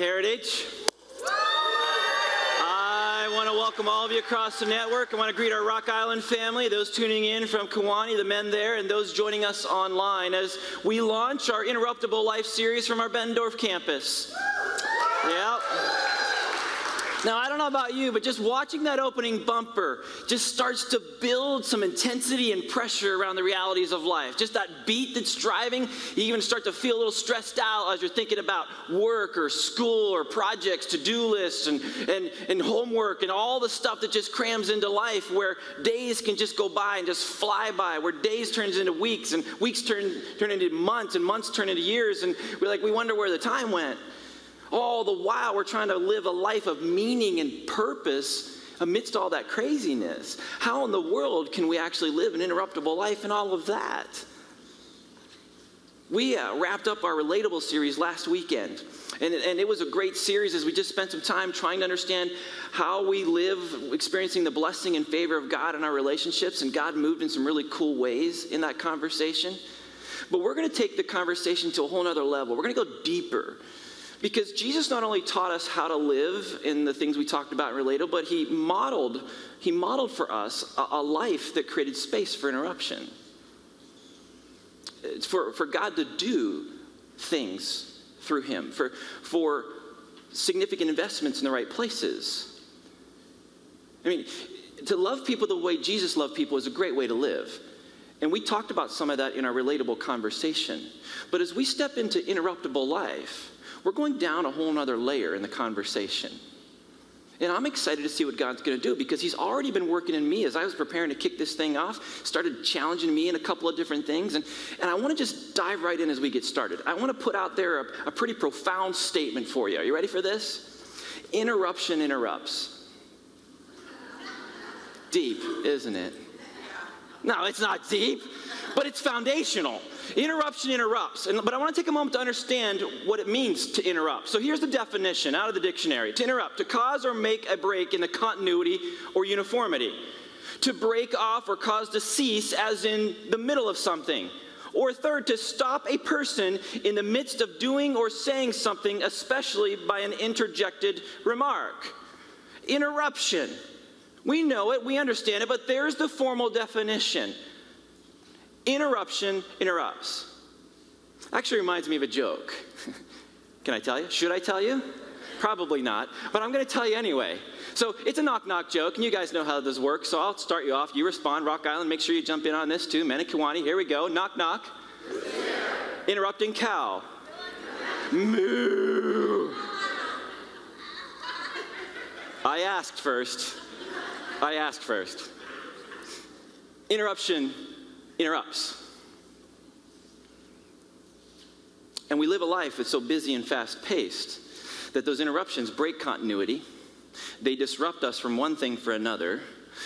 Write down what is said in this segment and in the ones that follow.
Heritage. I want to welcome all of you across the network. I want to greet our Rock Island family, those tuning in from Kewanee, the men there, and those joining us online as we launch our Interruptible Life series from our Bettendorf campus. Yep. Now, I don't know about you, but just watching that opening bumper just starts to build some intensity and pressure around the realities of life. Just that beat that's driving, you even start to feel a little stressed out as you're thinking about work or school or projects, to do lists, and, and, and homework, and all the stuff that just crams into life where days can just go by and just fly by, where days turns into weeks, and weeks turn, turn into months, and months turn into years, and we're like, we wonder where the time went. All the while, we're trying to live a life of meaning and purpose amidst all that craziness. How in the world can we actually live an interruptible life and all of that? We uh, wrapped up our Relatable series last weekend. And, and it was a great series as we just spent some time trying to understand how we live, experiencing the blessing and favor of God in our relationships. And God moved in some really cool ways in that conversation. But we're going to take the conversation to a whole other level. We're going to go deeper. Because Jesus not only taught us how to live in the things we talked about in Relatable, but he modeled, he modeled for us a, a life that created space for interruption. It's for, for God to do things through him, for, for significant investments in the right places. I mean, to love people the way Jesus loved people is a great way to live. And we talked about some of that in our relatable conversation. But as we step into interruptible life, we're going down a whole other layer in the conversation. And I'm excited to see what God's going to do because He's already been working in me as I was preparing to kick this thing off, started challenging me in a couple of different things. And, and I want to just dive right in as we get started. I want to put out there a, a pretty profound statement for you. Are you ready for this? Interruption interrupts. Deep, isn't it? No, it's not deep, but it's foundational. Interruption interrupts. And, but I want to take a moment to understand what it means to interrupt. So here's the definition out of the dictionary to interrupt, to cause or make a break in the continuity or uniformity. To break off or cause to cease, as in the middle of something. Or third, to stop a person in the midst of doing or saying something, especially by an interjected remark. Interruption. We know it, we understand it, but there's the formal definition Interruption interrupts. Actually reminds me of a joke. Can I tell you? Should I tell you? Probably not, but I'm going to tell you anyway. So it's a knock knock joke, and you guys know how this works, so I'll start you off. You respond, Rock Island, make sure you jump in on this too. Manikiwani, here we go. Knock knock. Interrupting cow. Moo. I asked first. I asked first. Interruption interrupts. And we live a life that's so busy and fast paced that those interruptions break continuity. They disrupt us from one thing for another.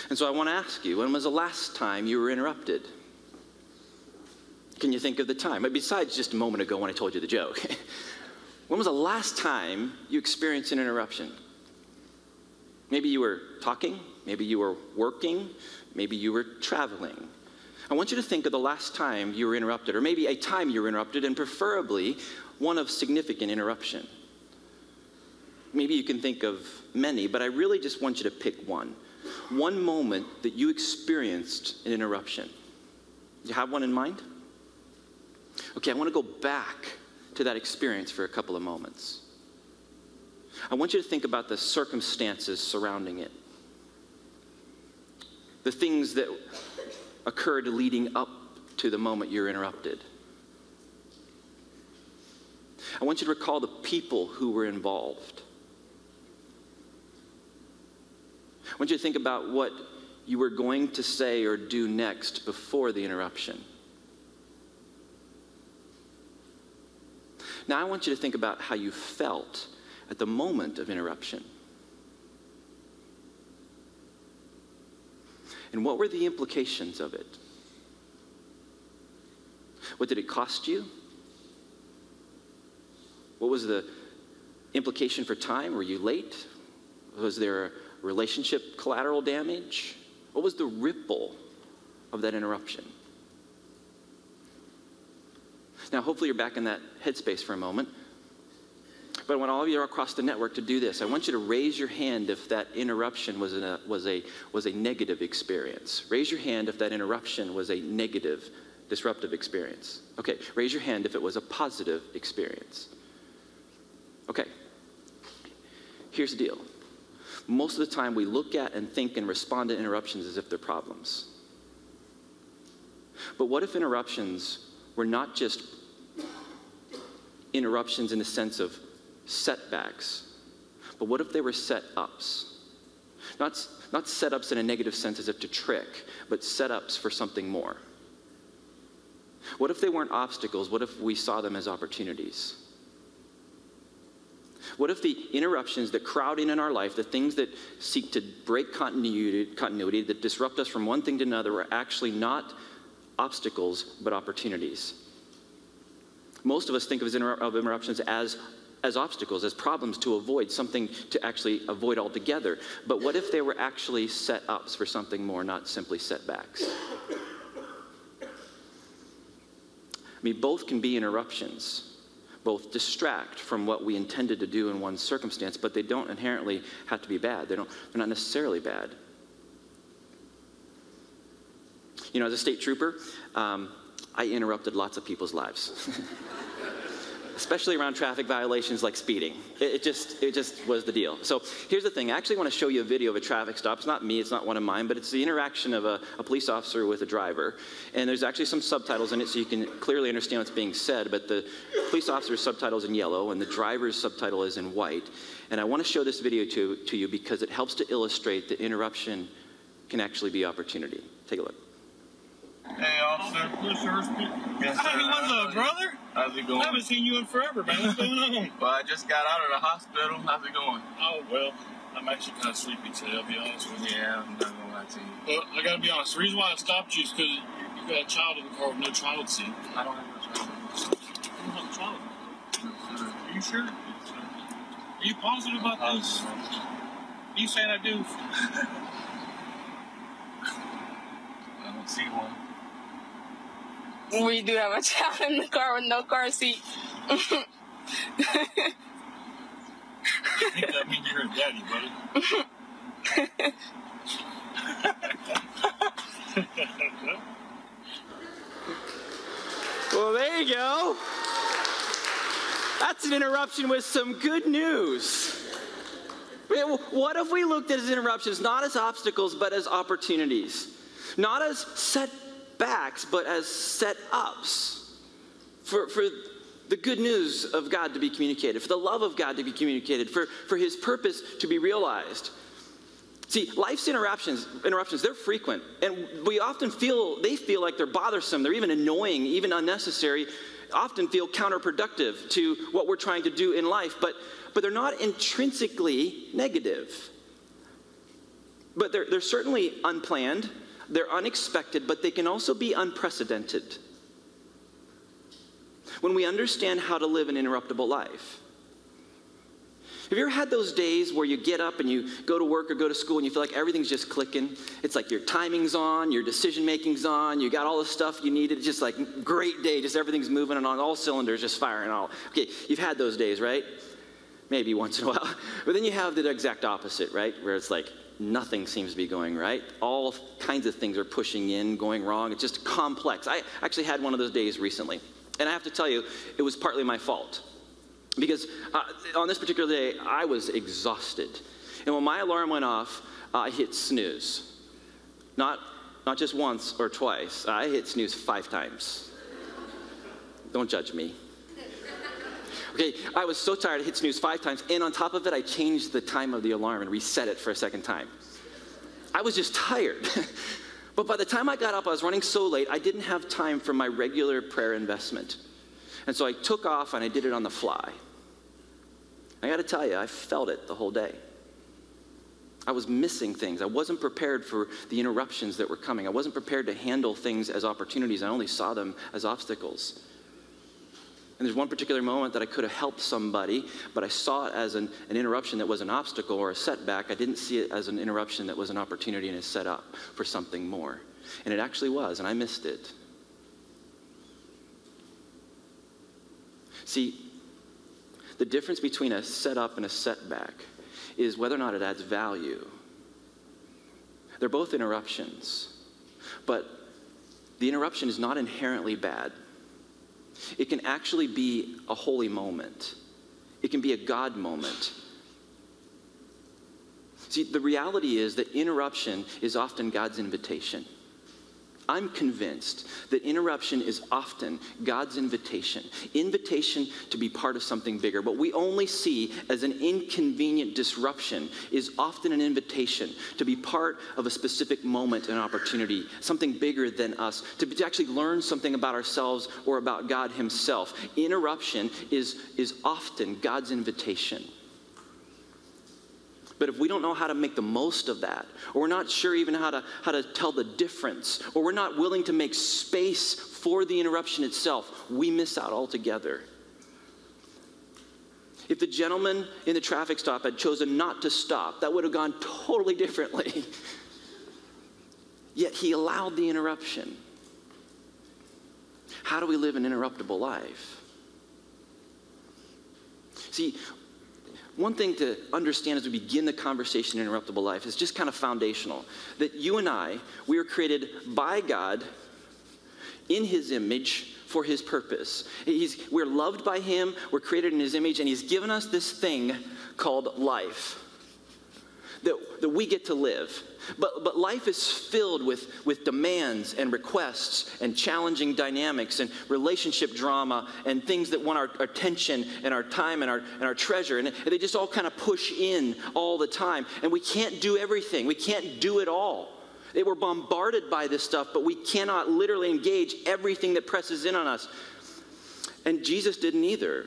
And so I want to ask you when was the last time you were interrupted? Can you think of the time? Besides just a moment ago when I told you the joke. when was the last time you experienced an interruption? Maybe you were talking, maybe you were working, maybe you were traveling. I want you to think of the last time you were interrupted, or maybe a time you were interrupted, and preferably one of significant interruption. Maybe you can think of many, but I really just want you to pick one. One moment that you experienced an interruption. You have one in mind? Okay, I want to go back to that experience for a couple of moments. I want you to think about the circumstances surrounding it. The things that occurred leading up to the moment you're interrupted. I want you to recall the people who were involved. I want you to think about what you were going to say or do next before the interruption. Now, I want you to think about how you felt at the moment of interruption. And what were the implications of it? What did it cost you? What was the implication for time? Were you late? Was there a relationship collateral damage? What was the ripple of that interruption? Now, hopefully, you're back in that headspace for a moment. But I want all of you across the network to do this. I want you to raise your hand if that interruption was, a, was, a, was a negative experience. Raise your hand if that interruption was a negative, disruptive experience. Okay, raise your hand if it was a positive experience. Okay, here's the deal. Most of the time, we look at and think and respond to interruptions as if they're problems. But what if interruptions were not just interruptions in the sense of setbacks, but what if they were set ups? Not, not setups in a negative sense as if to trick, but setups for something more. What if they weren't obstacles? What if we saw them as opportunities? What if the interruptions that crowd in in our life, the things that seek to break continuity, continuity that disrupt us from one thing to another, are actually not obstacles but opportunities? Most of us think of, of interruptions as as obstacles, as problems to avoid, something to actually avoid altogether. But what if they were actually set ups for something more, not simply setbacks? I mean, both can be interruptions. Both distract from what we intended to do in one circumstance, but they don't inherently have to be bad. They don't, they're not necessarily bad. You know, as a state trooper, um, I interrupted lots of people's lives. especially around traffic violations like speeding. It, it, just, it just was the deal. So here's the thing. I actually want to show you a video of a traffic stop. It's not me, it's not one of mine, but it's the interaction of a, a police officer with a driver. And there's actually some subtitles in it so you can clearly understand what's being said, but the police officer's subtitle is in yellow and the driver's subtitle is in white. And I want to show this video to, to you because it helps to illustrate that interruption can actually be opportunity. Take a look. Hey, officer. Yes, sir. Yes, sir. Hey, what's up, brother? How's it going? I haven't seen you in forever, man. What's going on? Well, I just got out of the hospital. How's it going? Oh, well, I'm actually kind of sleepy today, I'll be honest with you. Yeah, I'm not gonna lie to you. Well, I gotta be honest. The reason why I stopped you is because you got a child in the car with no child seat. I don't have no time. You don't have a child. No, sir. Are you sure? Are you positive about this? Positive. You saying I do? I don't see one. We do have a child in the car with no car seat. I think that means you're a daddy, buddy. Well, there you go. That's an interruption with some good news. What if we looked at as interruptions not as obstacles, but as opportunities? Not as setbacks, but as set ups for, for the good news of God to be communicated, for the love of God to be communicated, for, for His purpose to be realized. See, life's interruptions, interruptions, they're frequent. And we often feel, they feel like they're bothersome, they're even annoying, even unnecessary, often feel counterproductive to what we're trying to do in life, but, but they're not intrinsically negative. But they're, they're certainly unplanned, they're unexpected, but they can also be unprecedented. When we understand how to live an interruptible life, have you ever had those days where you get up and you go to work or go to school and you feel like everything's just clicking? It's like your timing's on, your decision making's on, you got all the stuff you needed. Just like great day, just everything's moving and on all cylinders, just firing all. Okay, you've had those days, right? Maybe once in a while. But then you have the exact opposite, right? Where it's like nothing seems to be going right. All kinds of things are pushing in, going wrong. It's just complex. I actually had one of those days recently. And I have to tell you, it was partly my fault. Because uh, on this particular day, I was exhausted. And when my alarm went off, I hit snooze. Not, not just once or twice, I hit snooze five times. Don't judge me. Okay, I was so tired, I hit snooze five times, and on top of it, I changed the time of the alarm and reset it for a second time. I was just tired. but by the time I got up, I was running so late, I didn't have time for my regular prayer investment. And so I took off and I did it on the fly. I got to tell you, I felt it the whole day. I was missing things. I wasn't prepared for the interruptions that were coming. I wasn't prepared to handle things as opportunities. I only saw them as obstacles. And there's one particular moment that I could have helped somebody, but I saw it as an, an interruption that was an obstacle or a setback. I didn't see it as an interruption that was an opportunity and a setup for something more. And it actually was, and I missed it. See, The difference between a setup and a setback is whether or not it adds value. They're both interruptions, but the interruption is not inherently bad. It can actually be a holy moment, it can be a God moment. See, the reality is that interruption is often God's invitation. I'm convinced that interruption is often God's invitation, invitation to be part of something bigger. What we only see as an inconvenient disruption is often an invitation to be part of a specific moment and opportunity, something bigger than us, to, to actually learn something about ourselves or about God Himself. Interruption is, is often God's invitation. But if we don't know how to make the most of that, or we're not sure even how to, how to tell the difference, or we're not willing to make space for the interruption itself, we miss out altogether. If the gentleman in the traffic stop had chosen not to stop, that would have gone totally differently. Yet he allowed the interruption. How do we live an interruptible life? See, one thing to understand as we begin the conversation in interruptible life is just kind of foundational that you and I, we are created by God in His image for His purpose. He's, we're loved by Him, we're created in His image, and He's given us this thing called life that, that we get to live. But, but life is filled with, with demands and requests and challenging dynamics and relationship drama and things that want our, our attention and our time and our, and our treasure. And, and they just all kind of push in all the time. And we can't do everything, we can't do it all. They were bombarded by this stuff, but we cannot literally engage everything that presses in on us. And Jesus didn't either.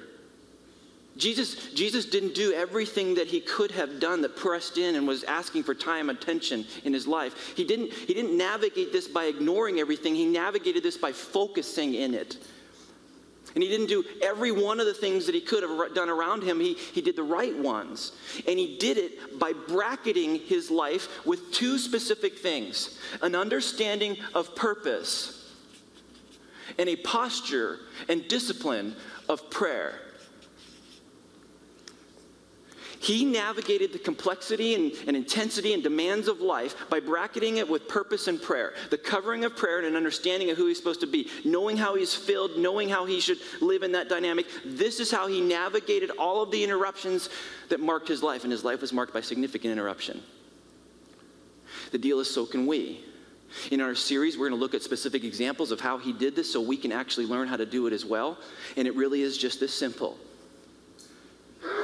Jesus, Jesus didn't do everything that he could have done that pressed in and was asking for time attention in his life. He didn't, he didn't navigate this by ignoring everything, he navigated this by focusing in it. And he didn't do every one of the things that he could have done around him. He, he did the right ones. And he did it by bracketing his life with two specific things an understanding of purpose and a posture and discipline of prayer. He navigated the complexity and, and, intensity and demands of life by bracketing it with purpose and prayer. The covering of prayer and an understanding of who he's supposed to be, knowing how he's filled, knowing how he should live in that dynamic. This is how he navigated all of the interruptions that marked his life, and his life was marked by significant interruption. The deal is so can we. In our series, we're going to look at specific examples of how he did this so we can actually learn how to do it as well. And it really is just this simple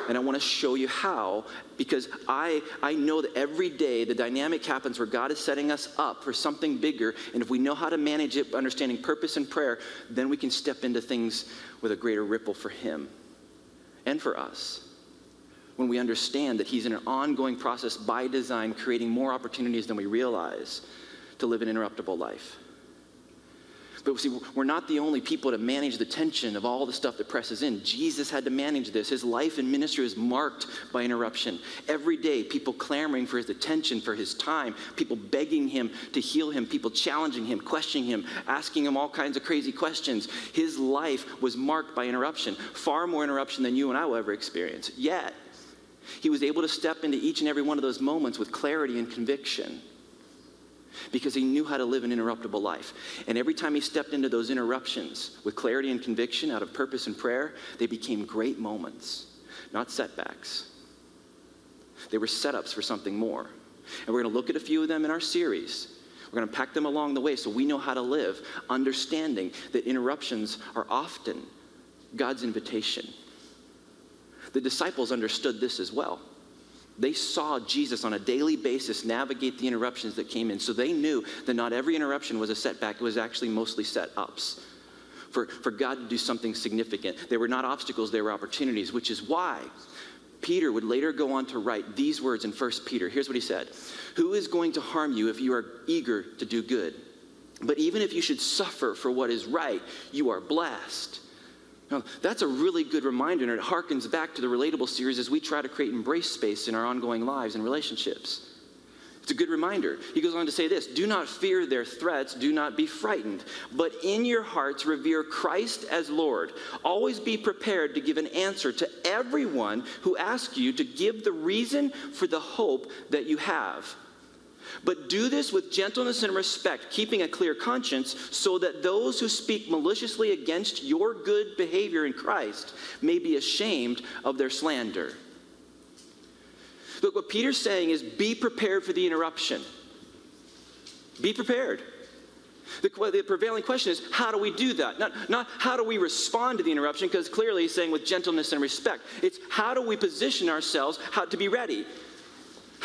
and I want to show you how because I, I know that every day the dynamic happens where God is setting us up for something bigger. And if we know how to manage it, understanding purpose and prayer, then we can step into things with a greater ripple for Him and for us. When we understand that He's in an ongoing process by design, creating more opportunities than we realize to live an interruptible life. But see, we're not the only people to manage the tension of all the stuff that presses in. Jesus had to manage this. His life and ministry was marked by interruption. Every day, people clamoring for his attention, for his time, people begging him to heal him, people challenging him, questioning him, asking him all kinds of crazy questions. His life was marked by interruption, far more interruption than you and I will ever experience. Yet, he was able to step into each and every one of those moments with clarity and conviction because he knew how to live an interruptible life. And every time he stepped into those interruptions with clarity and conviction out of purpose and prayer, they became great moments, not setbacks. They were setups for something more. And we're going to look at a few of them in our series. We're going to pack them along the way so we know how to live, understanding that interruptions are often God's invitation. The disciples understood this as well. They saw Jesus on a daily basis navigate the interruptions that came in. So they knew that not every interruption was a setback, it was actually mostly set ups. For, for God to do something significant. They were not obstacles, they were opportunities, which is why Peter would later go on to write these words in 1 Peter. Here's what he said Who is going to harm you if you are eager to do good? But even if you should suffer for what is right, you are blessed. Now, that's a really good reminder, and it harkens back to the relatable series as we try to create embrace space in our ongoing lives and relationships. It's a good reminder. He goes on to say this Do not fear their threats, do not be frightened, but in your hearts revere Christ as Lord. Always be prepared to give an answer to everyone who asks you to give the reason for the hope that you have. But do this with gentleness and respect, keeping a clear conscience, so that those who speak maliciously against your good behavior in Christ may be ashamed of their slander. Look, what Peter's saying is be prepared for the interruption. Be prepared. The, the, prevailing question is how do we do that? Not, not how do we respond to the interruption, because clearly he's saying with gentleness and respect. It's how do we position ourselves how, to be ready?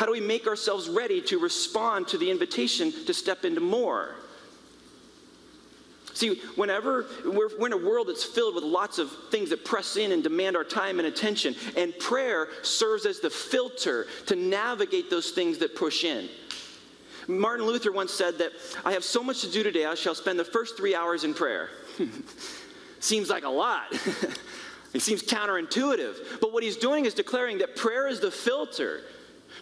How do we make ourselves ready to respond to the invitation to step into more? See, whenever we're, we're, in a world that's filled with lots of things that press in and demand our time and attention, and prayer serves as the filter to navigate those things that push in. Martin Luther once said that I have so much to do today, I shall spend the first three hours in prayer. Seems like a lot. it seems counterintuitive. But what he's doing is declaring that prayer is the filter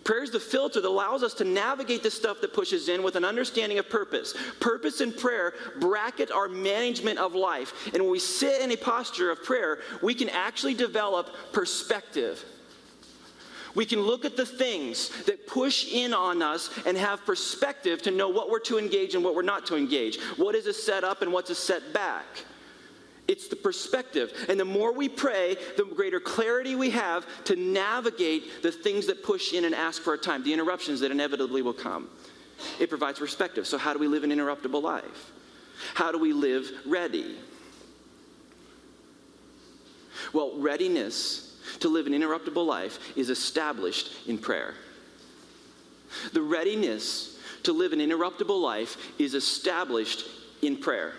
Prayer is the filter that allows us to navigate the stuff that pushes in with an understanding of purpose. Purpose and prayer bracket our management of life. And when we sit in a posture of prayer, we can actually develop perspective. We can look at the things that push in on us and have perspective to know what we're to engage and what we're not to engage. What is a set up and what's a set back. It's the perspective. And the more we pray, the greater clarity we have to navigate the things that push in and ask for our time, the interruptions that inevitably will come. It provides perspective. So, how do we live an interruptible life? How do we live ready? Well, readiness to live an interruptible life is established in prayer. The readiness to live an interruptible life is established in prayer.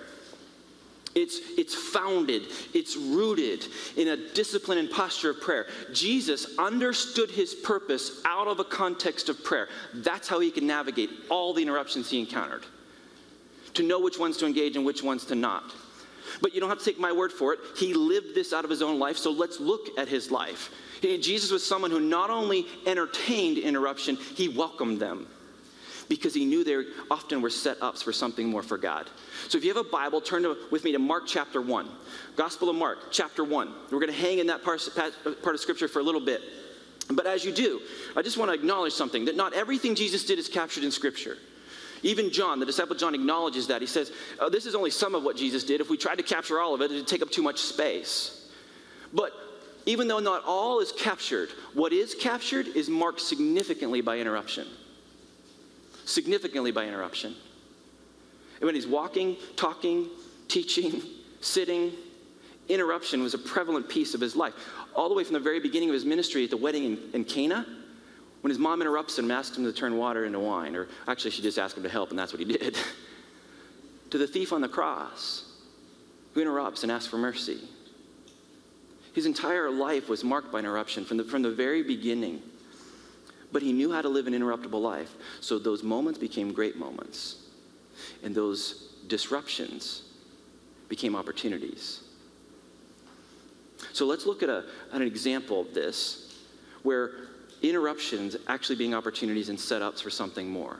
It's, it's founded, it's rooted in a discipline and posture of prayer. Jesus understood his purpose out of a context of prayer. That's how he can navigate all the interruptions he encountered, to know which ones to engage and which ones to not. But you don't have to take my word for it. He lived this out of his own life, so let's look at his life. Jesus was someone who not only entertained interruption, he welcomed them because he knew they often were set ups for something more for God. So if you have a Bible, turn to, with me to Mark chapter 1. Gospel of Mark, chapter 1. We're going to hang in that part, part of Scripture for a little bit. But as you do, I just want to acknowledge something that not everything Jesus did is captured in Scripture. Even John, the disciple John, acknowledges that. He says, oh, This is only some of what Jesus did. If we tried to capture all of it, it'd take up too much space. But even though not all is captured, what is captured is marked significantly by interruption significantly by interruption. And when he's walking, talking, teaching, sitting, interruption was a prevalent piece of his life. All the way from the very beginning of his ministry at the wedding in, in Cana, when his mom interrupts him and asks him to turn water into wine, or actually she just asked him to help, and that's what he did, to the thief on the cross who interrupts and asks for mercy. His entire life was marked by interruption from the, from the very beginning. But he knew how to live an interruptible life. So those moments became great moments. And those disruptions became opportunities. So let's look at, a, at an example of this where interruptions actually being opportunities and setups for something more.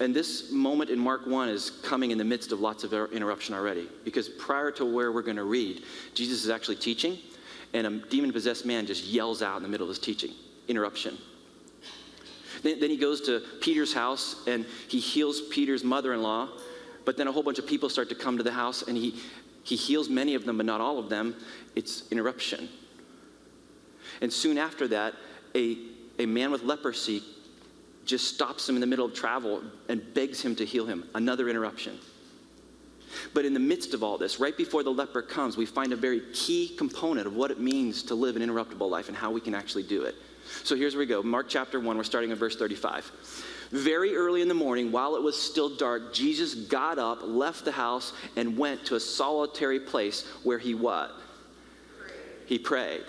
And this moment in Mark 1 is coming in the midst of lots of interruption already. Because prior to where we're going to read, Jesus is actually teaching, and a demon possessed man just yells out in the middle of his teaching interruption. Then, then he goes to Peter's house and he heals Peter's mother in law. But then a whole bunch of people start to come to the house and he, he heals many of them, but not all of them. It's interruption. And soon after that, a, a man with leprosy just stops him in the middle of travel and begs him to heal him. Another interruption. But in the midst of all this, right before the leper comes, we find a very key component of what it means to live an interruptible life and how we can actually do it. So here's where we go. Mark chapter 1, we're starting at verse 35. Very early in the morning, while it was still dark, Jesus got up, left the house, and went to a solitary place where he what? He prayed.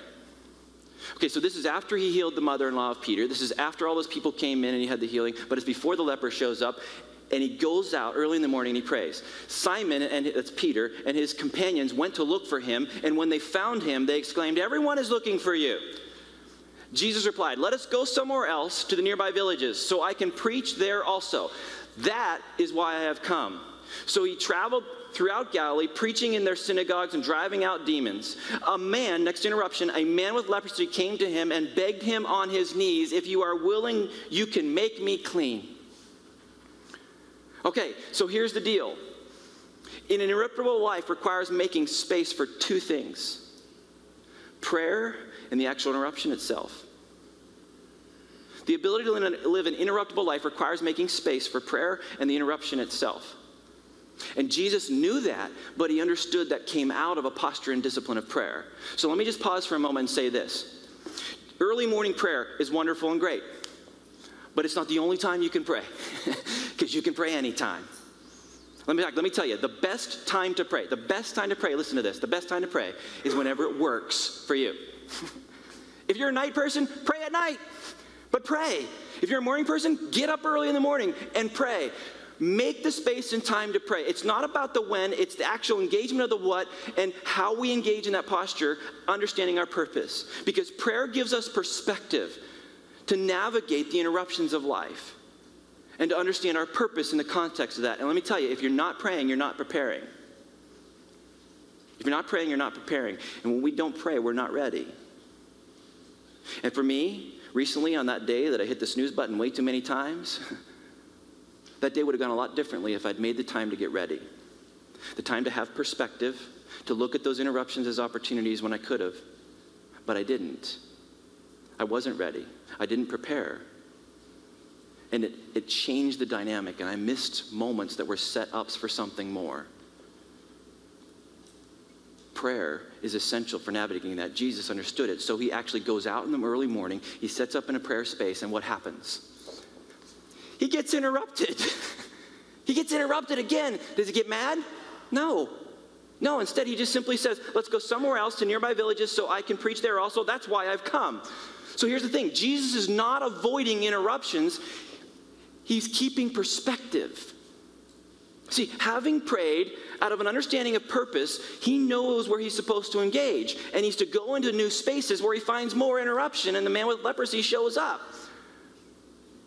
Okay, so this is after he healed the mother in law of Peter. This is after all those people came in and he had the healing, but it's before the leper shows up. And he goes out early in the morning and he prays. Simon, and that's Peter, and his companions went to look for him. And when they found him, they exclaimed, Everyone is looking for you. Jesus replied, Let us go somewhere else to the nearby villages, so I can preach there also. That is why I have come. So he traveled throughout Galilee, preaching in their synagogues and driving out demons. A man, next interruption, a man with leprosy came to him and begged him on his knees, If you are willing, you can make me clean. Okay, so here's the deal. An interruptible life requires making space for two things prayer and the actual interruption itself. The ability to live an interruptible life requires making space for prayer and the interruption itself. And Jesus knew that, but he understood that came out of a posture and discipline of prayer. So let me just pause for a moment and say this early morning prayer is wonderful and great, but it's not the only time you can pray, because you can pray anytime. Let me, let me tell you, the best time to pray, the best time to pray, listen to this, the best time to pray is whenever it works for you. If you're a night person, pray at night, but pray. If you're a morning person, get up early in the morning and pray. Make the space and time to pray. It's not about the when, it's the actual engagement of the what and how we engage in that posture, understanding our purpose. Because prayer gives us perspective to navigate the interruptions of life and to understand our purpose in the context of that. And let me tell you, if you're not praying, you're not preparing. If you're not praying, you're not preparing. And when we don't pray, we're not ready. And for me, recently on that day that I hit the snooze button way too many times, that day would have gone a lot differently if I'd made the time to get ready. The time to have perspective, to look at those interruptions as opportunities when I could have. But I didn't. I wasn't ready. I didn't prepare. And it, it changed the dynamic, and I missed moments that were set ups for something more. Prayer is essential for navigating that. Jesus understood it. So he actually goes out in the early morning, he sets up in a prayer space, and what happens? He gets interrupted. he gets interrupted again. Does he get mad? No. No, instead, he just simply says, Let's go somewhere else to nearby villages so I can preach there also. That's why I've come. So here's the thing Jesus is not avoiding interruptions, He's keeping perspective. See, having prayed out of an understanding of purpose, he knows where he's supposed to engage. And he's to go into new spaces where he finds more interruption, and the man with leprosy shows up.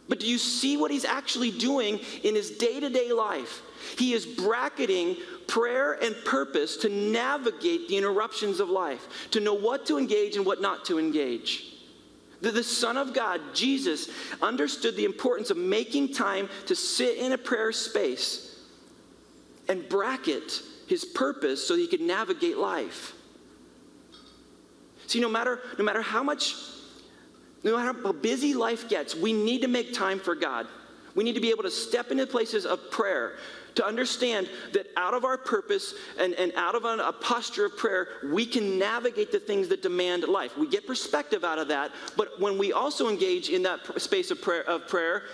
But do you see what he's actually doing in his day to day life? He is bracketing prayer and purpose to navigate the interruptions of life, to know what to engage and what not to engage. The, the Son of God, Jesus, understood the importance of making time to sit in a prayer space and bracket his purpose so he could navigate life. See, no matter, no matter how much, no matter how busy life gets, we need to make time for God. We need to be able to step into places of prayer to understand that out of our purpose and, and out of a, a posture of prayer, we can navigate the things that demand life. We get perspective out of that, but when we also engage in that space of prayer, of prayer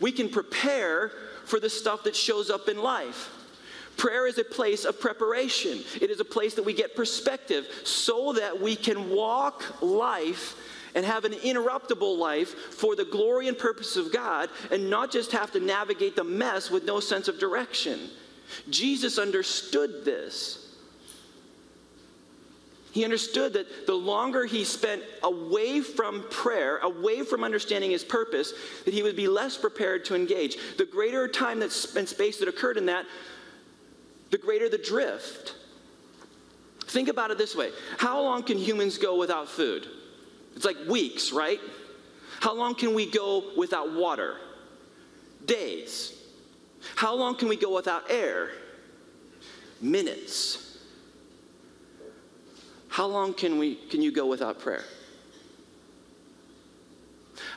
we can prepare for the stuff that shows up in life. Prayer is a place of preparation. It is a place that we get perspective so that we can walk life and have an interruptible life for the glory and purpose of God and not just have to navigate the mess with no sense of direction. Jesus understood this. He understood that the longer he spent away from prayer, away from understanding his purpose, that he would be less prepared to engage. The greater time that and space that occurred in that, the greater the drift. Think about it this way How long can humans go without food? It's like weeks, right? How long can we go without water? Days. How long can we go without air? Minutes. How long can, we, can you go without prayer?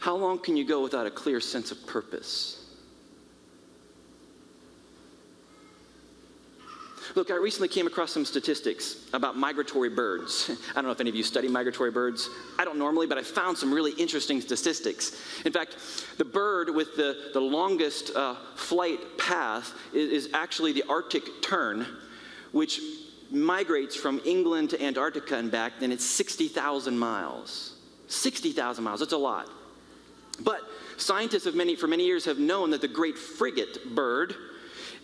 How long can you go without a clear sense of purpose? Look, I recently came across some statistics about migratory birds. I don't know if any of you study migratory birds. I don't normally, but I found some really interesting statistics. In fact, the bird with the, the longest uh, flight path is, is actually the Arctic tern, which migrates from England to Antarctica and back, then it's 60,000 miles. 60,000 miles, that's a lot. But scientists have many, for many years have known that the great frigate bird,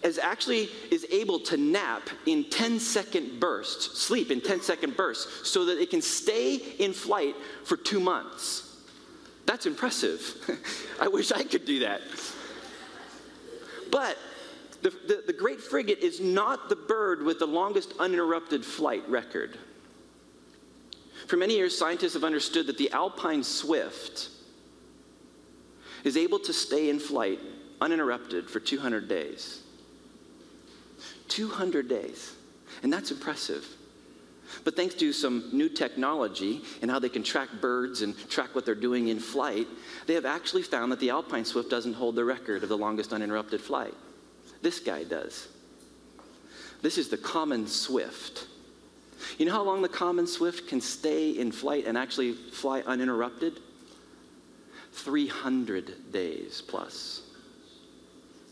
is actually is able to nap in 10 second bursts, sleep in 10 second bursts, so that it can stay in flight for two months. That's impressive. I wish I could do that. But the, the, the, Great Frigate is not the bird with the longest uninterrupted flight record. For many years, scientists have understood that the Alpine Swift is able to stay in flight uninterrupted for 200 days. 200 days. And that's impressive. But thanks to some new technology and how they can track birds and track what they're doing in flight, they have actually found that the Alpine Swift doesn't hold the record of the longest uninterrupted flight. This guy does. This is the common swift. You know how long the common swift can stay in flight and actually fly uninterrupted? 300 days plus.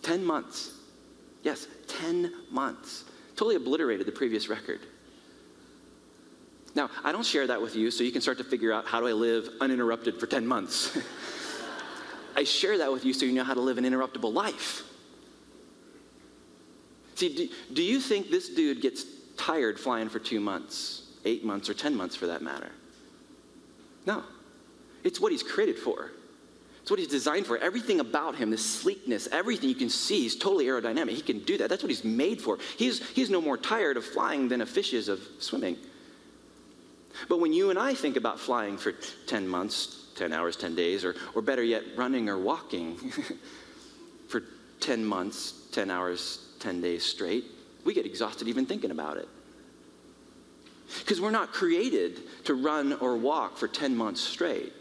10 months. Yes, 10 months. Totally obliterated the previous record. Now, I don't share that with you so you can start to figure out how do I live uninterrupted for 10 months. I share that with you so you know how to live an interruptible life. See, do, do you think this dude gets tired flying for two months, eight months, or 10 months for that matter? No. It's what he's created for. It's what he's designed for. Everything about him, the sleekness, everything you can see, he's totally aerodynamic. He can do that. That's what he's made for. He's, he's no more tired of flying than a fish is of swimming. But when you and I think about flying for 10 months, 10 hours, 10 days, or, or better yet, running or walking for 10 months, 10 hours, 10 days straight, we get exhausted even thinking about it. Because we're not created to run or walk for 10 months straight.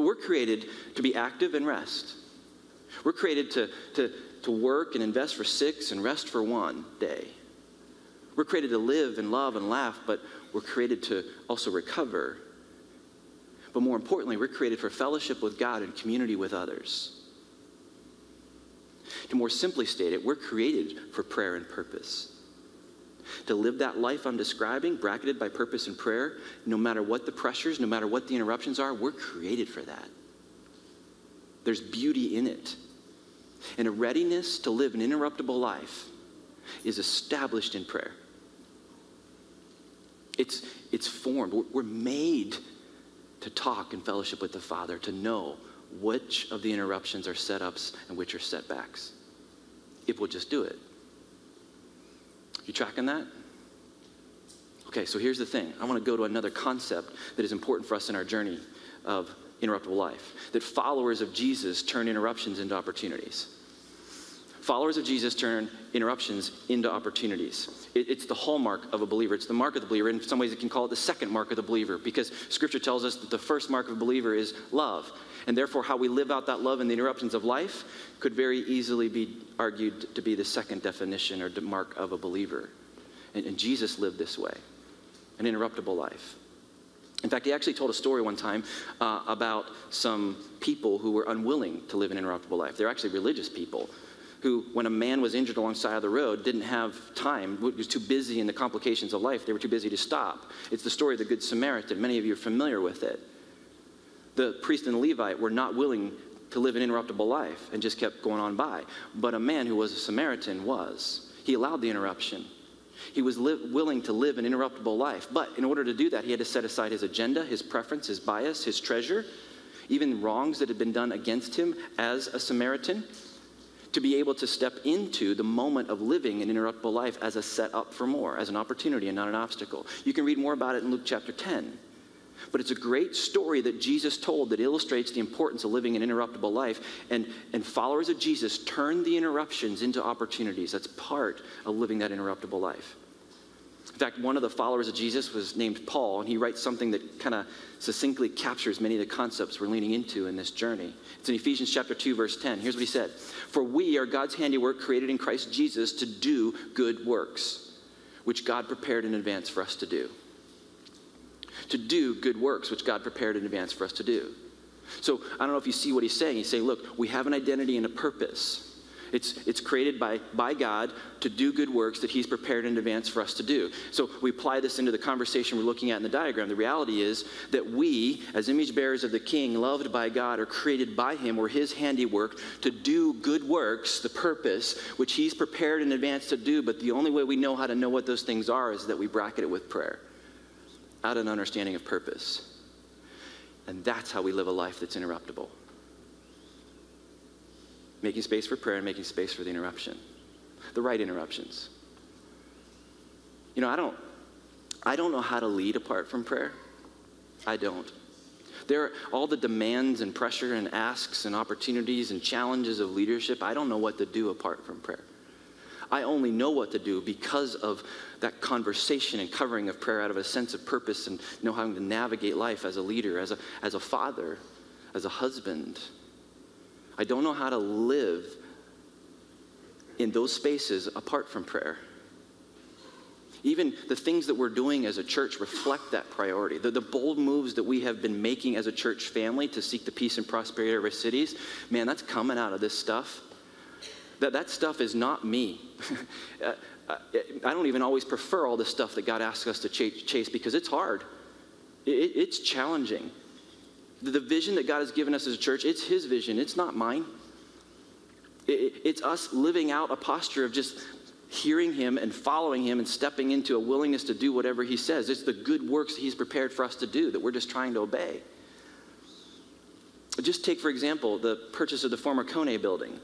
We're created to be active and rest. We're created to, to, to work and invest for six and rest for one day. We're created to live and love and laugh, but we're created to also recover. But more importantly, we're created for fellowship with God and community with others. To more simply state it, we're created for prayer and purpose. To live that life I'm describing, bracketed by purpose and prayer, no matter what the pressures, no matter what the interruptions are, we're created for that. There's beauty in it. And a readiness to live an interruptible life is established in prayer. It's, it's formed. We're made to talk and fellowship with the Father, to know which of the interruptions are setups and which are setbacks. If we'll just do it. You tracking that? Okay, so here's the thing. I want to go to another concept that is important for us in our journey of interruptible life that followers of Jesus turn interruptions into opportunities. Followers of Jesus turn interruptions into opportunities. It, it's the hallmark of a believer. It's the mark of the believer. In some ways, you can call it the second mark of the believer because Scripture tells us that the first mark of a believer is love. And therefore, how we live out that love in the interruptions of life could very easily be argued to be the second definition or mark of a believer. And, and Jesus lived this way an interruptible life. In fact, he actually told a story one time uh, about some people who were unwilling to live an interruptible life. They're actually religious people who, when a man was injured alongside of the road, didn't have time, was too busy in the complications of life. They were too busy to stop. It's the story of the Good Samaritan. Many of you are familiar with it. The priest and the Levite were not willing to live an interruptible life and just kept going on by. But a man who was a Samaritan was. He allowed the interruption. He was li- willing to live an interruptible life. But in order to do that, he had to set aside his agenda, his preference, his bias, his treasure, even wrongs that had been done against him as a Samaritan to be able to step into the moment of living an interruptible life as a set up for more, as an opportunity and not an obstacle. You can read more about it in Luke chapter 10. But it's a great story that Jesus told that illustrates the importance of living an interruptible life. And, and followers of Jesus turn the interruptions into opportunities. That's part of living that interruptible life. In fact, one of the followers of Jesus was named Paul, and he writes something that kind of succinctly captures many of the concepts we're leaning into in this journey. It's in Ephesians chapter 2, verse 10. Here's what he said For we are God's handiwork created in Christ Jesus to do good works, which God prepared in advance for us to do. To do good works, which God prepared in advance for us to do. So I don't know if you see what he's saying. He's saying, look, we have an identity and a purpose. It's, it's created by, by God to do good works that He's prepared in advance for us to do. So we apply this into the conversation we're looking at in the diagram. The reality is that we, as image bearers of the King, loved by God, are created by Him, we're His handiwork to do good works, the purpose, which He's prepared in advance to do. But the only way we know how to know what those things are is that we bracket it with prayer out an understanding of purpose. And that's how we live a life that's interruptible. Making space for prayer and making space for the interruption, the right interruptions. You know, I don't, I don't know how to lead apart from prayer. I don't. There are all the demands and pressure and asks and opportunities and challenges of leadership. I don't know what to do apart from prayer. I only know what to do because of that conversation and covering of prayer out of a sense of purpose and know how to navigate life as a leader, as a, as a father, as a husband. I don't know how to live in those spaces apart from prayer. Even the things that we're doing as a church reflect that priority. The, the, bold moves that we have been making as a church family to seek the peace and prosperity of our cities, man, that's coming out of this stuff. That, that stuff is not me. Uh, I don't even always prefer all the stuff that God asks us to chase because it's hard. It's challenging. The, the vision that God has given us as a church, it's His vision, it's not mine. It's us living out a posture of just hearing Him and following Him and stepping into a willingness to do whatever He says. It's the good works He's prepared for us to do that we're just trying to obey. Just take, for example, the purchase of the former Kone building.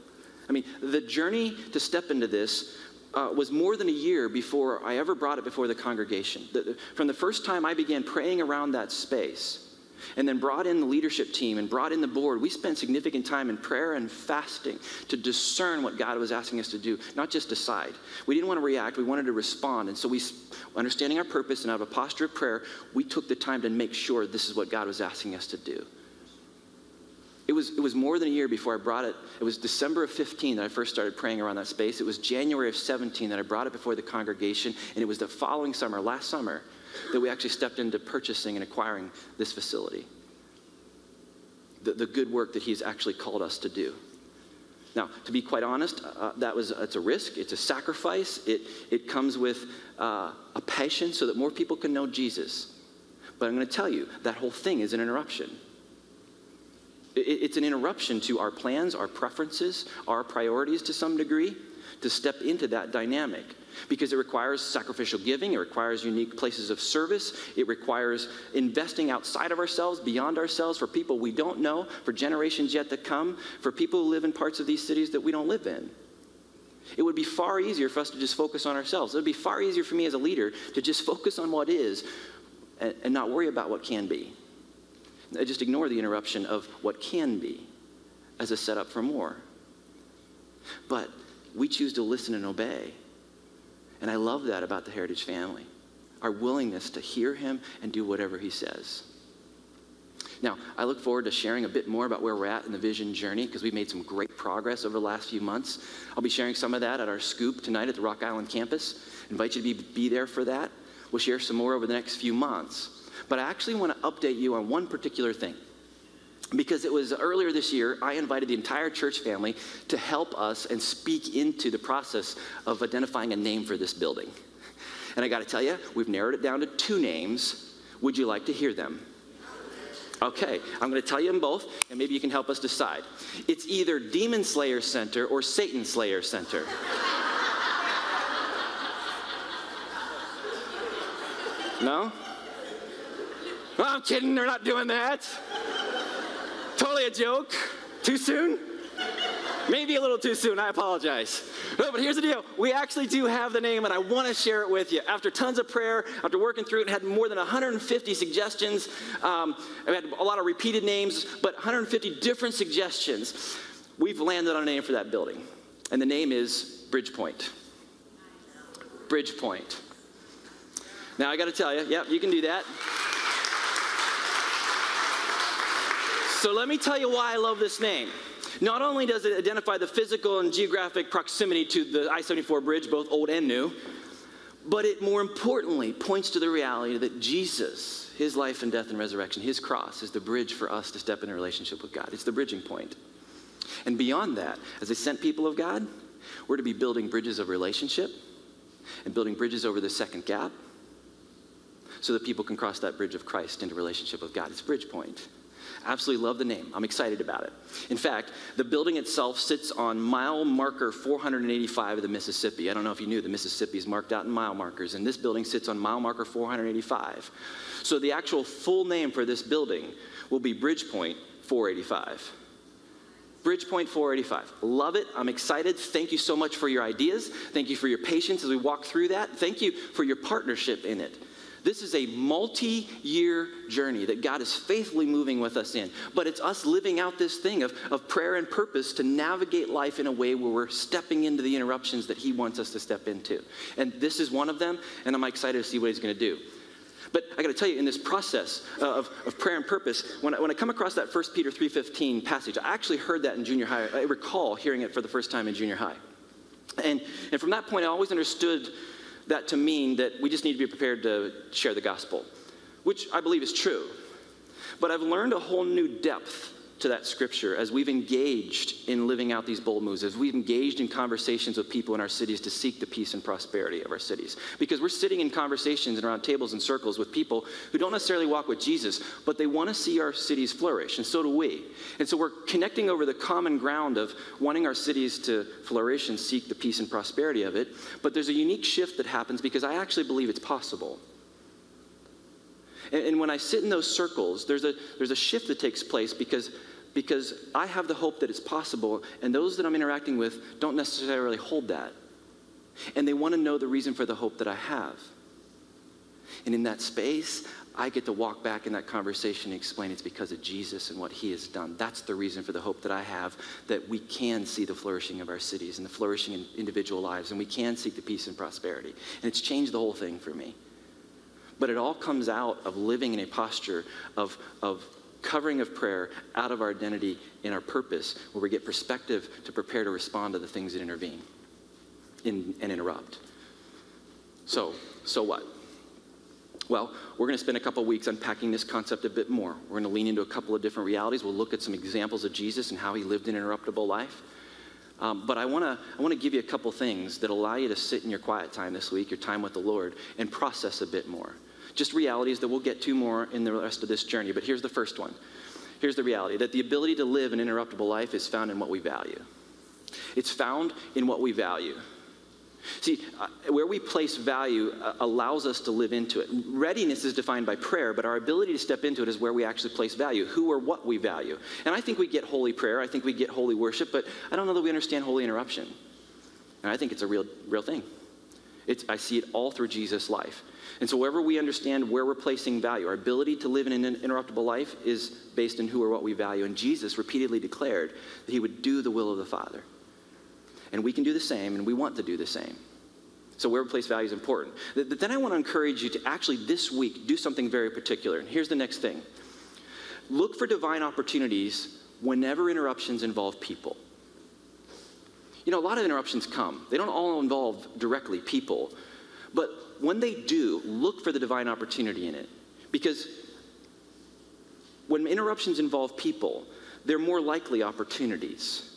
I mean, the journey to step into this uh, was more than a year before I ever brought it before the congregation. The, from the first time I began praying around that space, and then brought in the leadership team and brought in the board, we spent significant time in prayer and fasting to discern what God was asking us to do, not just decide. We didn't want to react, we wanted to respond. And so we, understanding our purpose and out of a posture of prayer, we took the time to make sure this is what God was asking us to do. It was, it was more than a year before I brought it. It was December of 15 that I first started praying around that space. It was January of 17 that I brought it before the congregation. And it was the following summer, last summer, that we actually stepped into purchasing and acquiring this facility. The, the good work that He's actually called us to do. Now, to be quite honest, uh, that was it's a risk, it's a sacrifice. It, it comes with uh, a passion so that more people can know Jesus. But I'm going to tell you, that whole thing is an interruption. It's an interruption to our plans, our preferences, our priorities to some degree to step into that dynamic because it requires sacrificial giving, it requires unique places of service, it requires investing outside of ourselves, beyond ourselves, for people we don't know, for generations yet to come, for people who live in parts of these cities that we don't live in. It would be far easier for us to just focus on ourselves. It would be far easier for me as a leader to just focus on what is and, and not worry about what can be. Just ignore the interruption of what can be as a setup for more. But we choose to listen and obey. And I love that about the Heritage family our willingness to hear him and do whatever he says. Now, I look forward to sharing a bit more about where we're at in the vision journey because we've made some great progress over the last few months. I'll be sharing some of that at our scoop tonight at the Rock Island campus. I invite you to be, be there for that. We'll share some more over the next few months. But I actually want to update you on one particular thing. Because it was earlier this year, I invited the entire church family to help us and speak into the process of identifying a name for this building. And I got to tell you, we've narrowed it down to two names. Would you like to hear them? Okay, I'm going to tell you them both, and maybe you can help us decide. It's either Demon Slayer Center or Satan Slayer Center. no? I'm kidding, they're not doing that. totally a joke. Too soon? Maybe a little too soon, I apologize. No, but here's the deal. We actually do have the name, and I want to share it with you. After tons of prayer, after working through it, and had more than 150 suggestions. Um, I had a lot of repeated names, but 150 different suggestions. We've landed on a name for that building, and the name is Bridgepoint. Bridgepoint. Now, I got to tell you, yep, you can do that. So let me tell you why I love this name. Not only does it identify the physical and geographic proximity to the I 74 bridge, both old and new, but it more importantly points to the reality that Jesus, his life and death and resurrection, his cross, is the bridge for us to step in a relationship with God. It's the bridging point. And beyond that, as a sent people of God, we're to be building bridges of relationship and building bridges over the second gap so that people can cross that bridge of Christ into relationship with God. It's Bridge Point. Absolutely love the name. I'm excited about it. In fact, the building itself sits on mile marker 485 of the Mississippi. I don't know if you knew the Mississippi is marked out in mile markers, and this building sits on mile marker 485. So the actual full name for this building will be Bridgepoint 485. Bridgepoint 485. Love it. I'm excited. Thank you so much for your ideas. Thank you for your patience as we walk through that. Thank you for your partnership in it. This is a multi year journey that God is faithfully moving with us in. But it's us living out this thing of, of prayer and purpose to navigate life in a way where we're stepping into the interruptions that He wants us to step into. And this is one of them, and I'm excited to see what He's going to do. But I got to tell you, in this process uh, of, of prayer and purpose, when I, when I come across that 1 Peter 3.15 passage, I actually heard that in junior high. I recall hearing it for the first time in junior high. And, and from that point, I always understood that to mean that we just need to be prepared to share the gospel, which I believe is true. But I've learned a whole new depth to that scripture as we've engaged in living out these bold moves, as we've engaged in conversations with people in our cities to seek the peace and prosperity of our cities. Because we're sitting in conversations and around tables and circles with people who don't necessarily walk with Jesus, but they want to see our cities flourish, and so do we. And so we're connecting over the common ground of wanting our cities to flourish and seek the peace and prosperity of it. But there's a unique shift that happens because I actually believe it's possible. And, when I sit in those circles, there's a, there's a shift that takes place because because I have the hope that it's possible, and those that I'm interacting with don't necessarily hold that. And they want to know the reason for the hope that I have. And in that space, I get to walk back in that conversation and explain it's because of Jesus and what he has done. That's the reason for the hope that I have that we can see the flourishing of our cities and the flourishing in individual lives, and we can seek the peace and prosperity. And it's changed the whole thing for me. But it all comes out of living in a posture of, of covering of prayer out of our identity and our purpose, where we get perspective to prepare to respond to the things that intervene in, and interrupt. So, so what? Well, we're going to spend a couple weeks unpacking this concept a bit more. We're going to lean into a couple of different realities. We'll look at some examples of Jesus and how he lived an interruptible life. Um, but I want to I want to give you a couple things that allow you to sit in your quiet time this week, your time with the Lord, and process a bit more. Just realities that we'll get to more in the rest of this journey. But here's the first one. Here's the reality that the ability to live an interruptible life is found in what we value. It's found in what we value. See, uh, where we place value uh, allows us to live into it. Readiness is defined by prayer, but our ability to step into it is where we actually place value, who or what we value. And I think we get holy prayer, I think we get holy worship, but I don't know that we understand holy interruption. And I think it's a real, real thing. It's, I see it all through Jesus' life. And so, wherever we understand where we're placing value, our ability to live in an interruptible life is based on who or what we value. And Jesus repeatedly declared that he would do the will of the Father. And we can do the same, and we want to do the same. So, where we place value is important. But then I want to encourage you to actually this week do something very particular. And here's the next thing look for divine opportunities whenever interruptions involve people. You know, a lot of interruptions come, they don't all involve directly people. But when they do, look for the divine opportunity in it. Because when interruptions involve people, they're more likely opportunities.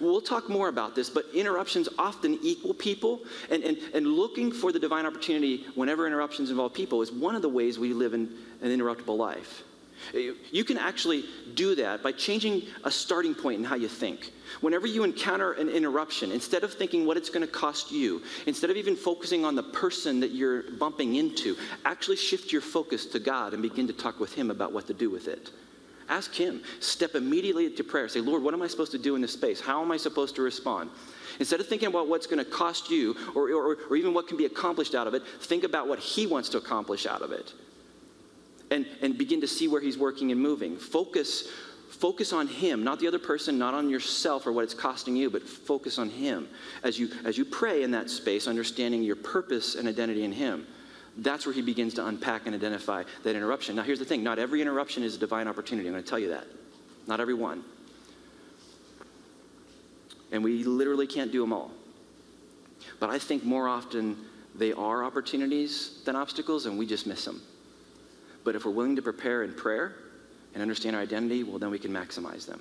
We'll talk more about this, but interruptions often equal people, and, and, and looking for the divine opportunity whenever interruptions involve people is one of the ways we live in an interruptible life. You can actually do that by changing a starting point in how you think. Whenever you encounter an interruption, instead of thinking what it's going to cost you, instead of even focusing on the person that you're bumping into, actually shift your focus to God and begin to talk with Him about what to do with it. Ask Him. Step immediately to prayer. Say, Lord, what am I supposed to do in this space? How am I supposed to respond? Instead of thinking about what's going to cost you or, or, or even what can be accomplished out of it, think about what He wants to accomplish out of it and, and begin to see where he's working and moving. Focus, focus on him, not the other person, not on yourself or what it's costing you, but focus on him. As you, as you pray in that space, understanding your purpose and identity in him, that's where he begins to unpack and identify that interruption. Now, here's the thing not every interruption is a divine opportunity. I'm going to tell you that. Not every one. And we literally can't do them all. But I think more often they are opportunities than obstacles, and we just miss them. But if we're willing to prepare in prayer and understand our identity, well, then we can maximize them.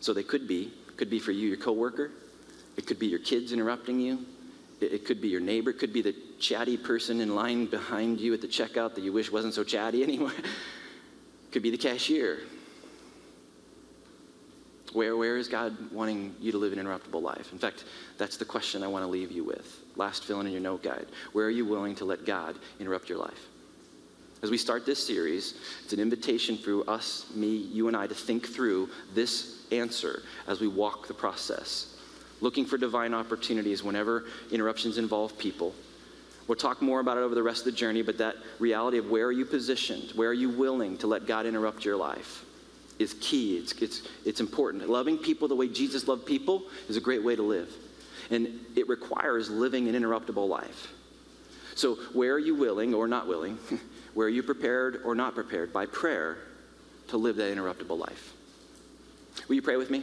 So they could be, could be for you, your coworker. It could be your kids interrupting you. It, it could be your neighbor. It could be the chatty person in line behind you at the checkout that you wish wasn't so chatty anymore. could be the cashier. Where, where is God wanting you to live an interruptible life? In fact, that's the question I want to leave you with. Last fill in your note guide. Where are you willing to let God interrupt your life? As we start this series, it's an invitation for us, me, you, and I to think through this answer as we walk the process, looking for divine opportunities whenever interruptions involve people. We'll talk more about it over the rest of the journey, but that reality of where are you positioned, where are you willing to let God interrupt your life is key. It's, it's, it's important. Loving people the way Jesus loved people is a great way to live. And it requires living an interruptible life. So, where are you willing or not willing? Where are you prepared or not prepared by prayer to live that interruptible life? Will you pray with me?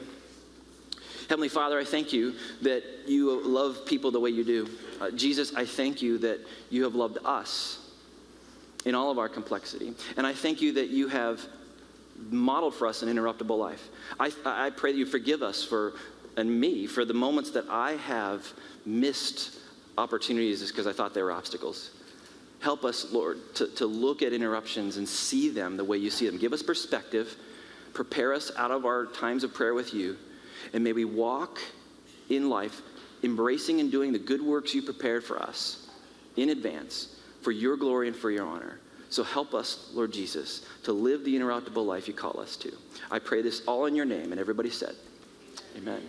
Heavenly Father, I thank you that you love people the way you do. Uh, Jesus, I thank you that you have loved us in all of our complexity. And I thank you that you have modeled for us an interruptible life. I, I pray that you forgive us for, and me, for the moments that I have missed opportunities just because I thought they were obstacles. Help us, Lord, to, to look at interruptions and see them the way you see them. Give us perspective. Prepare us out of our times of prayer with you. And may we walk in life embracing and doing the good works you prepared for us in advance for your glory and for your honor. So help us, Lord Jesus, to live the interruptible life you call us to. I pray this all in your name. And everybody said, Amen.